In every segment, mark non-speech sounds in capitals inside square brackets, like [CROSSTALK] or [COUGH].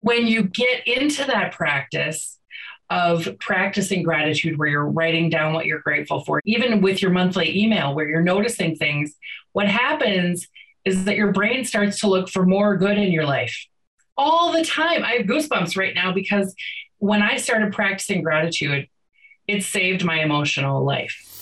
when you get into that practice of practicing gratitude, where you're writing down what you're grateful for, even with your monthly email, where you're noticing things, what happens is that your brain starts to look for more good in your life all the time. I have goosebumps right now because when I started practicing gratitude, it saved my emotional life.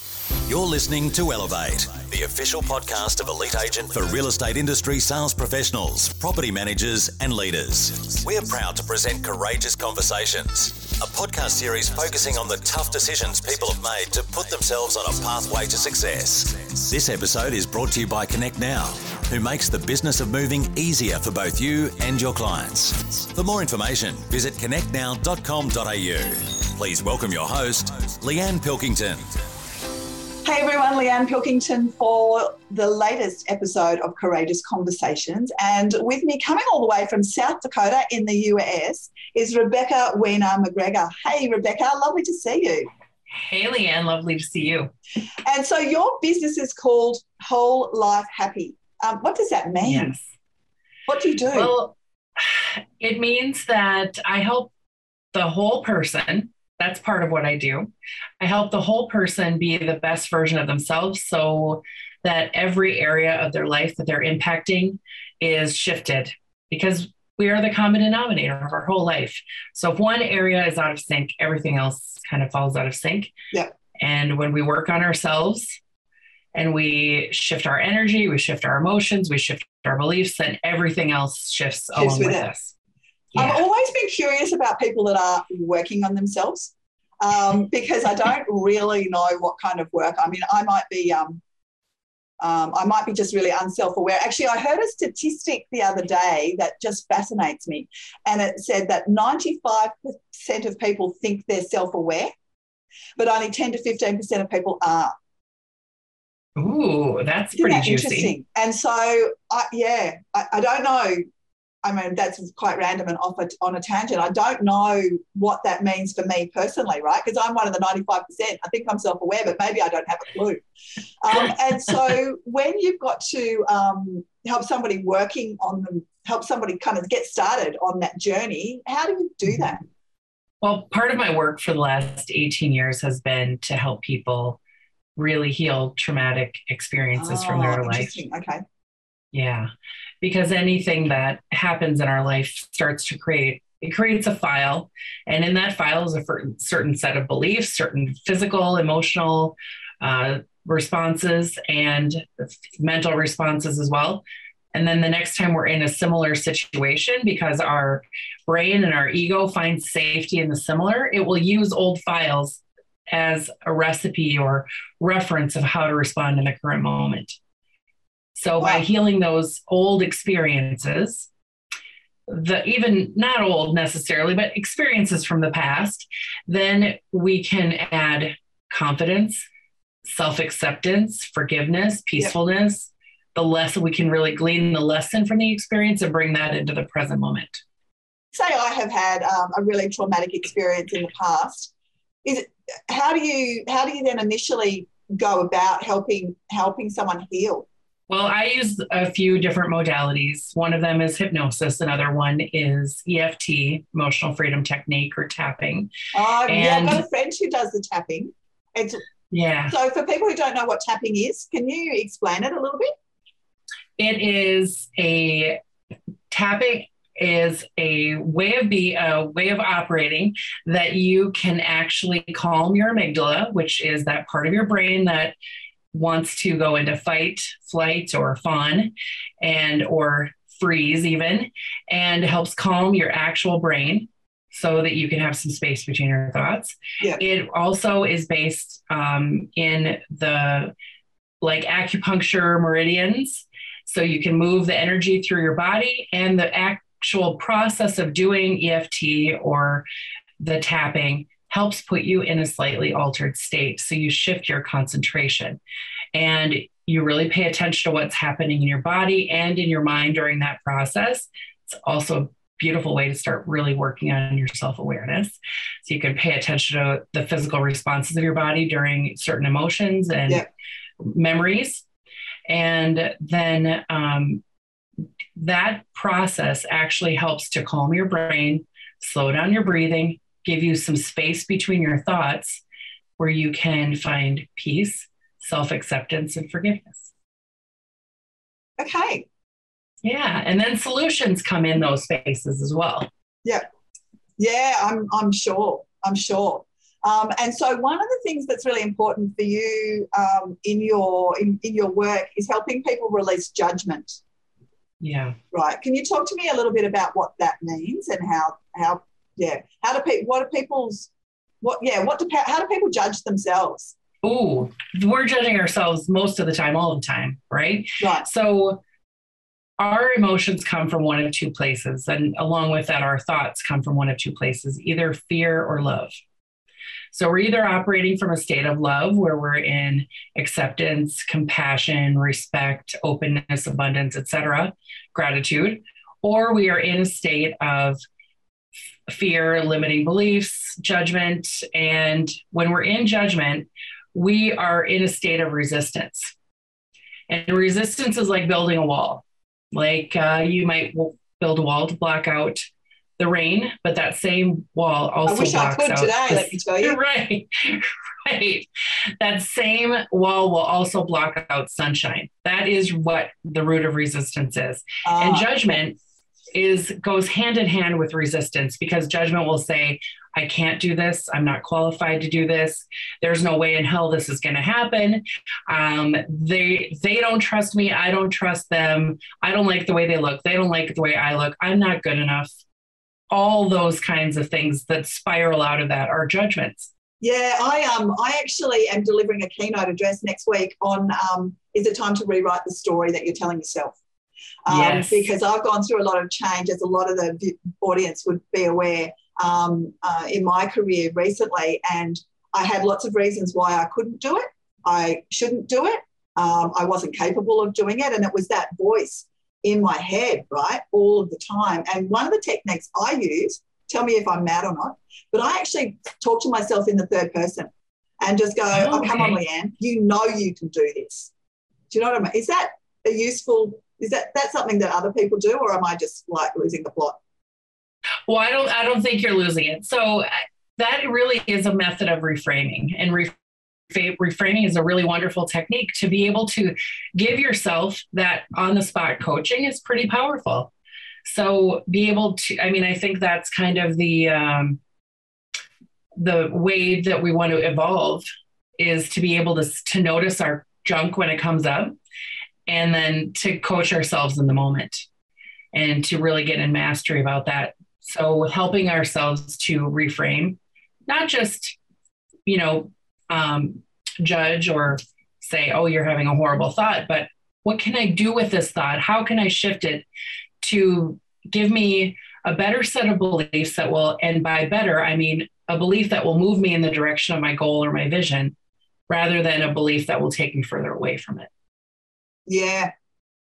You're listening to Elevate, the official podcast of Elite Agent for real estate industry sales professionals, property managers, and leaders. We're proud to present Courageous Conversations, a podcast series focusing on the tough decisions people have made to put themselves on a pathway to success. This episode is brought to you by Connect Now, who makes the business of moving easier for both you and your clients. For more information, visit connectnow.com.au. Please welcome your host, Leanne Pilkington. Hey everyone, Leanne Pilkington for the latest episode of Courageous Conversations. And with me, coming all the way from South Dakota in the US, is Rebecca Weiner McGregor. Hey Rebecca, lovely to see you. Hey Leanne, lovely to see you. And so your business is called Whole Life Happy. Um, what does that mean? Yes. What do you do? Well, [SIGHS] it means that I help the whole person that's part of what I do. I help the whole person be the best version of themselves so that every area of their life that they're impacting is shifted because we are the common denominator of our whole life. So if one area is out of sync, everything else kind of falls out of sync. Yeah. And when we work on ourselves and we shift our energy, we shift our emotions, we shift our beliefs, then everything else shifts, shifts along with, with us. Yeah. I've always been curious about people that are working on themselves um, [LAUGHS] because I don't really know what kind of work. I mean, I might be. Um, um, I might be just really unself-aware. Actually, I heard a statistic the other day that just fascinates me, and it said that 95% of people think they're self-aware, but only 10 to 15% of people are. Ooh, that's pretty that juicy. Interesting. And so, I, yeah, I, I, don't know I mean, that's quite random and off a, on a tangent. I don't know what that means for me personally, right? Because I'm one of the 95%. I think I'm self aware, but maybe I don't have a clue. Um, and so when you've got to um, help somebody working on them, help somebody kind of get started on that journey, how do you do mm-hmm. that? Well, part of my work for the last 18 years has been to help people really heal traumatic experiences oh, from their life. Okay. Yeah, because anything that happens in our life starts to create it creates a file. And in that file is a certain set of beliefs certain physical emotional uh, responses and mental responses as well. And then the next time we're in a similar situation because our brain and our ego find safety in the similar it will use old files as a recipe or reference of how to respond in the current moment so wow. by healing those old experiences, the even not old necessarily, but experiences from the past, then we can add confidence, self-acceptance, forgiveness, peacefulness. The lesson we can really glean the lesson from the experience and bring that into the present moment. Say I have had um, a really traumatic experience in the past. Is it, how do you how do you then initially go about helping helping someone heal? Well, I use a few different modalities. One of them is hypnosis. Another one is EFT, emotional freedom technique or tapping. Oh, and, yeah, I've got a friend who does the tapping. It's, yeah. So, for people who don't know what tapping is, can you explain it a little bit? It is a tapping is a way of be a way of operating that you can actually calm your amygdala, which is that part of your brain that wants to go into fight, flight, or fawn, and or freeze even, and helps calm your actual brain so that you can have some space between your thoughts. Yeah. It also is based um, in the like acupuncture meridians, so you can move the energy through your body and the actual process of doing EFT or the tapping helps put you in a slightly altered state. So you shift your concentration and you really pay attention to what's happening in your body and in your mind during that process. It's also a beautiful way to start really working on your self awareness. So you can pay attention to the physical responses of your body during certain emotions and yeah. memories. And then um, that process actually helps to calm your brain, slow down your breathing, give you some space between your thoughts where you can find peace, self acceptance, and forgiveness. Okay. Yeah. And then solutions come in those spaces as well. Yeah. Yeah, I'm, I'm sure. I'm sure. Um, and so one of the things that's really important for you um, in your in, in your work is helping people release judgment. Yeah. Right. Can you talk to me a little bit about what that means and how how yeah how do people what do people's what yeah what do how do people judge themselves? Oh, we're judging ourselves most of the time, all the time, right? Right. So our emotions come from one of two places, and along with that, our thoughts come from one of two places, either fear or love. So we're either operating from a state of love where we're in acceptance, compassion, respect, openness, abundance, etc., gratitude, or we are in a state of fear, limiting beliefs, judgment, and when we're in judgment, we are in a state of resistance. And resistance is like building a wall. Like uh, you might build a wall to block out the rain, but that same wall also I wish blocks I could out today, the- let me tell you. [LAUGHS] Right, right. That same wall will also block out sunshine. That is what the root of resistance is. And Ah, judgment is goes hand in hand with resistance because judgment will say, I can't do this. I'm not qualified to do this. There's no way in hell this is going to happen. Um, they they don't trust me. I don't trust them. I don't like the way they look. They don't like the way I look. I'm not good enough. All those kinds of things that spiral out of that are judgments. Yeah, I um I actually am delivering a keynote address next week on um, is it time to rewrite the story that you're telling yourself? Um, Yes. Because I've gone through a lot of change, as a lot of the audience would be aware um, uh, in my career recently, and I had lots of reasons why I couldn't do it. I shouldn't do it. Um, I wasn't capable of doing it, and it was that voice in my head, right, all of the time. And one of the techniques I use, tell me if I'm mad or not, but I actually talk to myself in the third person and just go, oh, come on, Okay. Leanne, you know you can do this. Do you know what I mean? Is that a useful, is that that's something that other people do, or am I just like losing the plot? Well, I don't. I don't think you're losing it. So uh, that really is a method of reframing, and re- reframing is a really wonderful technique to be able to give yourself that on the spot coaching is pretty powerful. So be able to. I mean, I think that's kind of the um, the way that we want to evolve is to be able to to notice our junk when it comes up, and then to coach ourselves in the moment and to really get in mastery about that. So helping ourselves to reframe, not just, you know, um, judge or say, oh, you're having a horrible thought, but what can I do with this thought? How can I shift it to give me a better set of beliefs that will, and by better, I mean a belief that will move me in the direction of my goal or my vision rather than a belief that will take me further away from it. Yeah.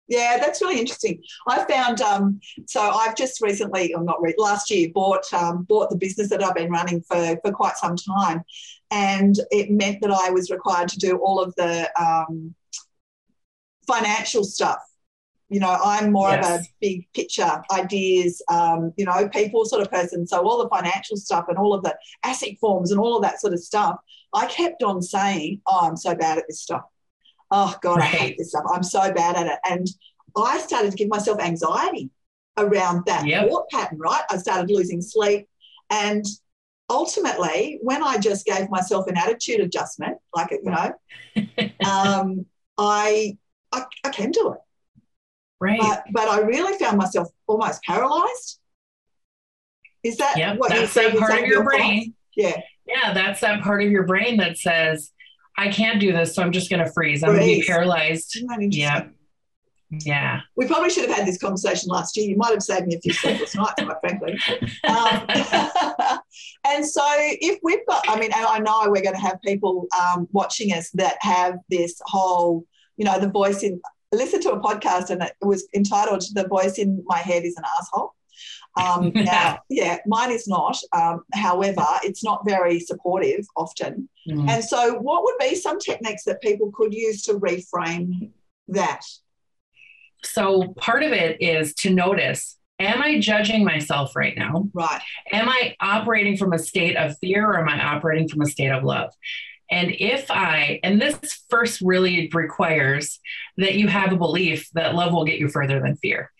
Yeah, that's really interesting. I found um, so I've just recently, or not re- last year, bought um, bought the business that I've been running for for quite some time, and it meant that I was required to do all of the um, financial stuff. You know, I'm more of a big picture ideas, um, you know, people sort of person. So all the financial stuff and all of the asset forms and all of that sort of stuff, I kept on saying, "Oh, I'm so bad at this stuff." Oh God, I hate [LAUGHS] this stuff. I'm so bad at it. And I started to give myself anxiety around that Yep. thought pattern, right? I started losing sleep. And ultimately, when I just gave myself an attitude adjustment, like you know, [LAUGHS] um, I, I I can do it. Right. But but I really found myself almost paralyzed. Is that Yep. what you That's that part of your brain. Yeah. Yeah, that's that part of your brain that says, I can't do this, so I'm just going to freeze. I'm going to be paralyzed. Isn't that interesting? Yeah. Yeah. We probably should have had this conversation last year. You might have saved me a few sleepless nights, quite frankly. Um, [LAUGHS] and so, if we've got, I mean, I know we're going to have people um, watching us that have this whole, you know, the voice in. I listened to a podcast and it was entitled "The Voice in My Head is an Asshole." Um, [LAUGHS] now, yeah, mine is not. Um, however, it's not very supportive often. Mm. And so, what would be some techniques that people could use to reframe that? So part of it is to notice am I judging myself right now? Right. Am I operating from a state of fear or am I operating from a state of love? And if I, and this first really requires that you have a belief that love will get you further than fear.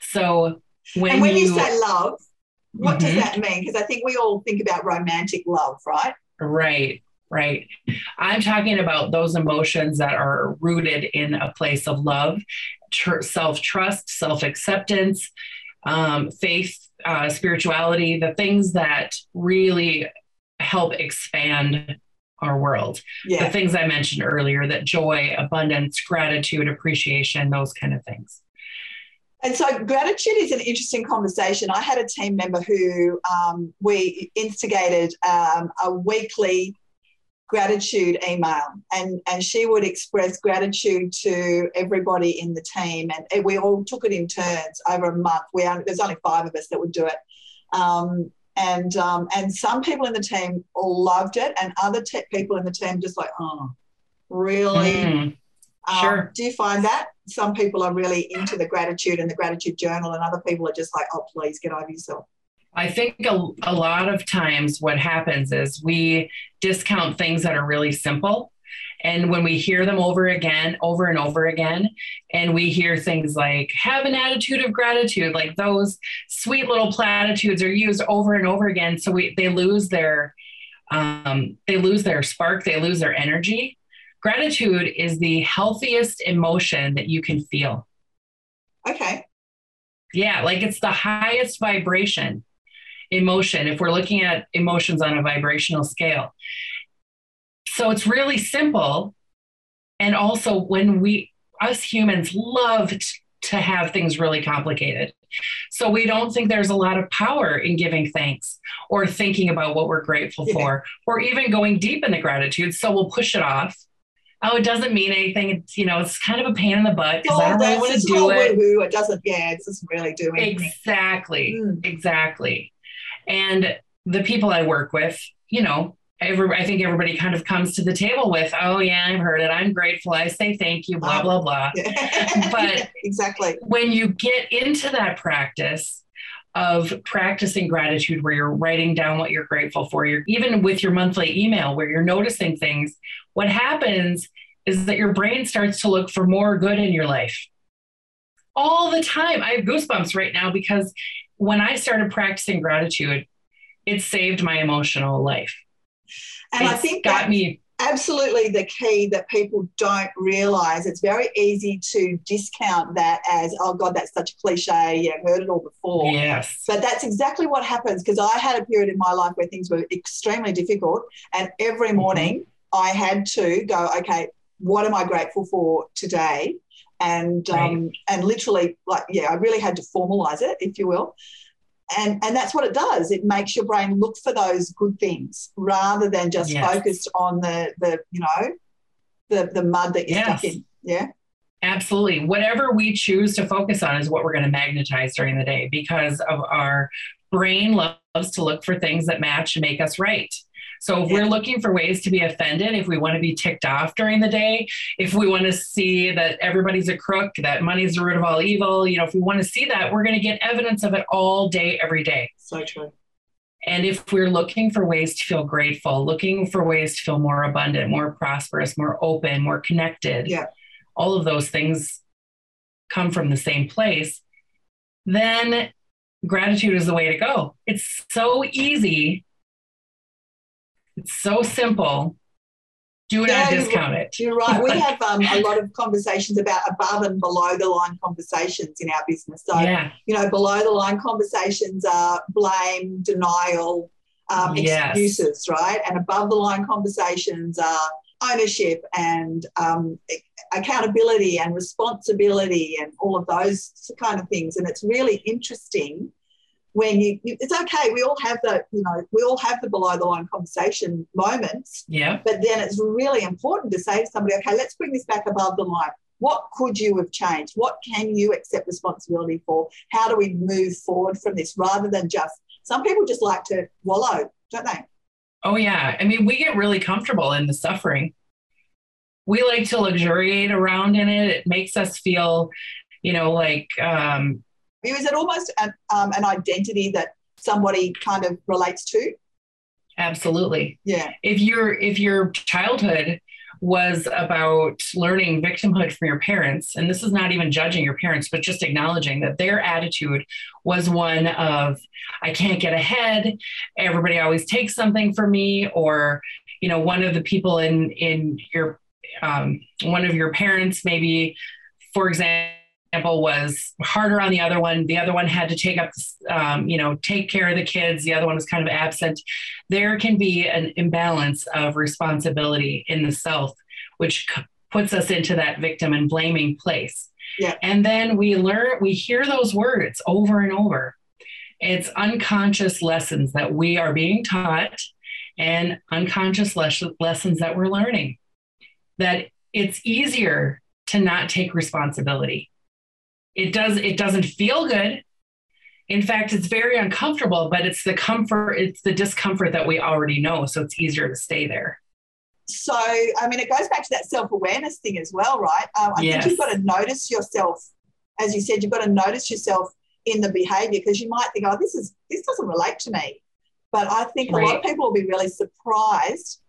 So when, and when you, you say love, what does Mhm. that mean? Because I think we all think about romantic love, right? Right, right. I'm talking about those emotions that are rooted in a place of love, tr- self trust, self acceptance, um, faith, uh, spirituality, the things that really help expand our world. The things I mentioned earlier that joy, abundance, gratitude, appreciation, those kind of things. And so gratitude is an interesting conversation. I had a team member who um, we instigated um, a weekly gratitude email and, and she would express gratitude to everybody in the team and we all took it in turns over a month. We only, there's only five of us that would do it. Um, and um, and some people in the team all loved it and other te- people in the team just like, oh, really? Mm, Sure. Do you find that some people are really into the gratitude and the gratitude journal, and other people are just like, "Oh, please get over yourself." I think a, a lot of times what happens is we discount things that are really simple. And when we hear them over again, over and over again, and we hear things like, have an attitude of gratitude, like those sweet little platitudes are used over and over again. So we, they lose their, um, they lose their spark, they lose their energy. Gratitude is the healthiest emotion that you can feel. Okay. Yeah, like it's the highest vibration emotion if we're looking at emotions on a vibrational scale. So it's really simple. And also, when we, us humans, love to have things really complicated. So we don't think there's a lot of power in giving thanks or thinking about what we're grateful Yeah. for or even going deep in the gratitude. So we'll push it off. Oh, it doesn't mean anything. It's, you know, it's kind of a pain in the butt because I don't really want to do it. woo-hoo. It doesn't. Yeah, it doesn't really do anything. Exactly. Mm. Exactly. And the people I work with, you know, every, I think everybody kind of comes to the table with, oh, yeah, I've heard it. I'm grateful. I say thank you, blah, blah, blah. [LAUGHS] Yeah. But- [LAUGHS] exactly. When you get into that practice, of practicing gratitude where you're writing down what you're grateful for you're even with your monthly email where you're noticing things what happens is that your brain starts to look for more good in your life all the time i have goosebumps right now because when i started practicing gratitude it saved my emotional life And it's I think got that's me absolutely the key that people don't realize. It's very easy to discount that as, oh God, that's such a cliche. Yeah, I've heard it all before. yes But that's exactly what happens because I had a period in my life where things were extremely difficult. And every Mm-hmm. morning I had to go, okay, what am I grateful for today? And um, and literally, like, yeah, I really had to formalize it, if you will. And and that's what it does. It makes your brain look for those good things rather than just Yes. focused on the the you know the the mud that you're stuck in. Yeah. Absolutely. Whatever we choose to focus on is what we're going to magnetize during the day because of our brain loves to look for things that match and make us right. So if we're looking for ways to be offended, if we want to be ticked off during the day, if we want to see that everybody's a crook, that money's the root of all evil, you know, if we want to see that, we're going to get evidence of it all day, every day. So true. And if we're looking for ways to feel grateful, looking for ways to feel more abundant, more prosperous, more open, more connected, Yeah. all of those things come from the same place, then gratitude is the way to go. It's so easy. It's so simple. Do Yeah, not you're discount it. You're right. We [LAUGHS] have um, a lot of conversations about above and below the line conversations in our business. So, Yeah. you know, below the line conversations are blame, denial, um, Yes. excuses, right? And above the line conversations are ownership and um, accountability and responsibility and all of those kind of things. And it's really interesting when you, it's okay. We all have the, you know, we all have the below the line conversation moments. Yeah. But then it's really important to say to somebody, okay, let's bring this back above the line. What could you have changed? What can you accept responsibility for? How do we move forward from this rather than just, some people just like to wallow, don't they? Oh, yeah. I mean, we get really comfortable in the suffering. we like to luxuriate around in it. It makes us feel, you know, like um, is it almost an, um, an identity that somebody kind of relates to? Absolutely. Yeah. If your if your childhood was about learning victimhood from your parents, and this is not even judging your parents, but just acknowledging that their attitude was one of I can't get ahead, everybody always takes something from me, or you know, one of the people in in your um, one of your parents maybe, for example example was harder on the other one. The other one had to take up, um, you know, take care of the kids. The other one was kind of absent. There can be an imbalance of responsibility in the self, which c- puts us into that victim and blaming place. Yeah. And then we learn, we hear those words over and over. It's unconscious lessons that we are being taught and unconscious les- lessons that we're learning. That it's easier to not take responsibility it does it doesn't feel good. In fact it's very uncomfortable but it's the comfort it's the discomfort that we already know so it's easier to stay there. So i mean it goes back to that self-awareness thing as well right? Um, i yes. think you've got to notice yourself as you said you've got to notice yourself in the behavior because you might think oh this is this doesn't relate to me. But i think right. a lot of people will be really surprised.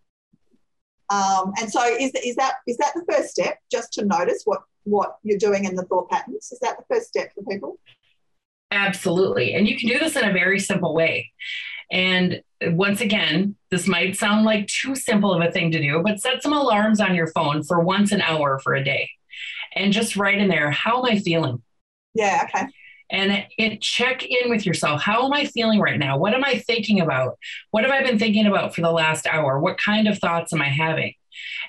Um, and so is, is that is that the first step just to notice what what you're doing in the thought patterns? Is that the first step for people? Absolutely. And you can do this in a very simple way. And once again, this might sound like too simple of a thing to do, but set some alarms on your phone for once an hour for a day and just write in there, how am I feeling? Yeah, okay. And it, check in with yourself. How am I feeling right now? What am I thinking about? What have I been thinking about for the last hour? What kind of thoughts am I having?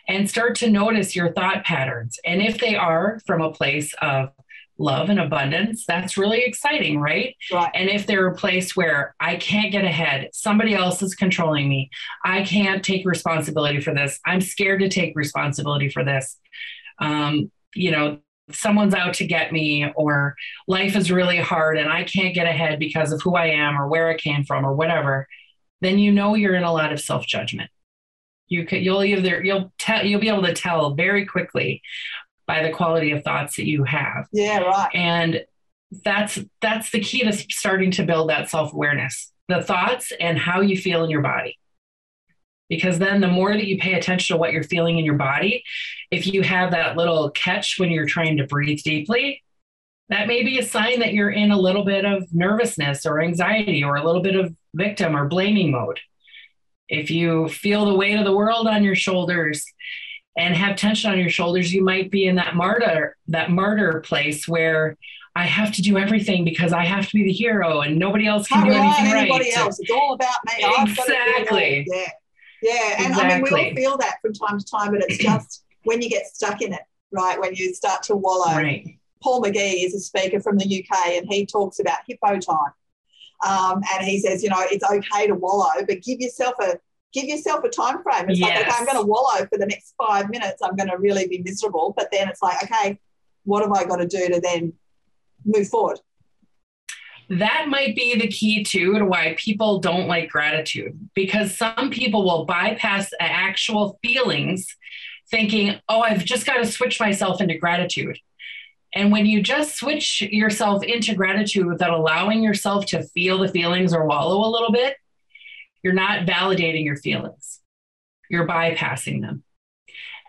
And start to notice your thought patterns. And if they are from a place of love and abundance, that's really exciting, right? right? And if they're a place where I can't get ahead, somebody else is controlling me, I can't take responsibility for this, I'm scared to take responsibility for this. Um, you know, someone's out to get me, or life is really hard and I can't get ahead because of who I am or where I came from or whatever, then you know you're in a lot of self judgment. You could you'll either you'll tell you'll be able to tell very quickly by the quality of thoughts that you have. Yeah, right. And that's that's the key to starting to build that self-awareness. The thoughts and how you feel in your body. Because then the more that you pay attention to what you're feeling in your body, if you have that little catch when you're trying to breathe deeply, that may be a sign that you're in a little bit of nervousness or anxiety or a little bit of victim or blaming mode if you feel the weight of the world on your shoulders and have tension on your shoulders, you might be in that martyr, that martyr place where I have to do everything because I have to be the hero and nobody else can do anything anybody right. else. It's all about me. Exactly. Yeah. Yeah. And exactly. I mean, we all feel that from time to time, but it's [CLEARS THROAT] just when you get stuck in it, right? When you start to wallow. Right. Paul McGee is a speaker from the UK and he talks about hippo time. Um, and he says, you know, it's okay to wallow, but give yourself a give yourself a time frame. It's yes. like, okay, I'm going to wallow for the next five minutes. I'm going to really be miserable. But then it's like, okay, what have I got to do to then move forward? That might be the key too to why people don't like gratitude because some people will bypass actual feelings thinking, oh, I've just got to switch myself into gratitude. And when you just switch yourself into gratitude without allowing yourself to feel the feelings or wallow a little bit, you're not validating your feelings, you're bypassing them.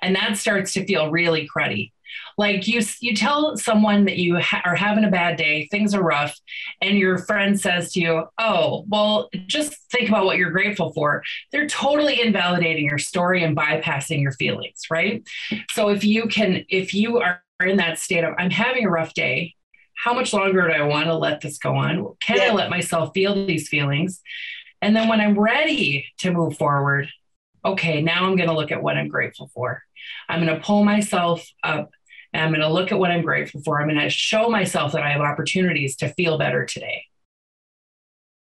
And that starts to feel really cruddy. Like you, you tell someone that you ha- are having a bad day, things are rough, and your friend says to you, Oh, well, just think about what you're grateful for. They're totally invalidating your story and bypassing your feelings, right? So if you can, if you are in that state of, I'm having a rough day, how much longer do I want to let this go on? Can yeah. I let myself feel these feelings? And then when I'm ready to move forward, okay, now I'm going to look at what I'm grateful for. I'm going to pull myself up and I'm going to look at what I'm grateful for. I'm going to show myself that I have opportunities to feel better today.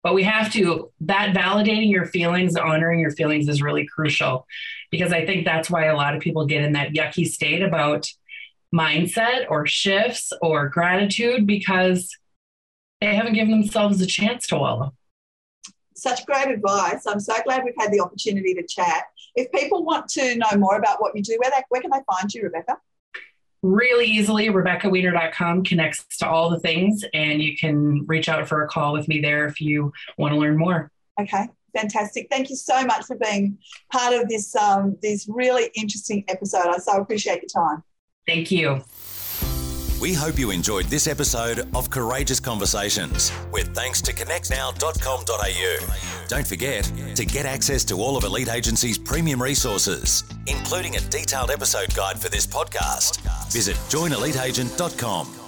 But we have to, that validating your feelings, honoring your feelings is really crucial because I think that's why a lot of people get in that yucky state about mindset or shifts or gratitude because they haven't given themselves a chance to wallow. Such great advice. I'm so glad we've had the opportunity to chat. If people want to know more about what you do, where, they, where can they find you, Rebecca? Really easily, RebeccaWiener.com connects to all the things, and you can reach out for a call with me there if you want to learn more. Okay, fantastic. Thank you so much for being part of this um, this really interesting episode. I so appreciate your time. Thank you. We hope you enjoyed this episode of Courageous Conversations with thanks to connectnow.com.au. Don't forget to get access to all of Elite Agent's premium resources, including a detailed episode guide for this podcast. Visit joineliteagent.com.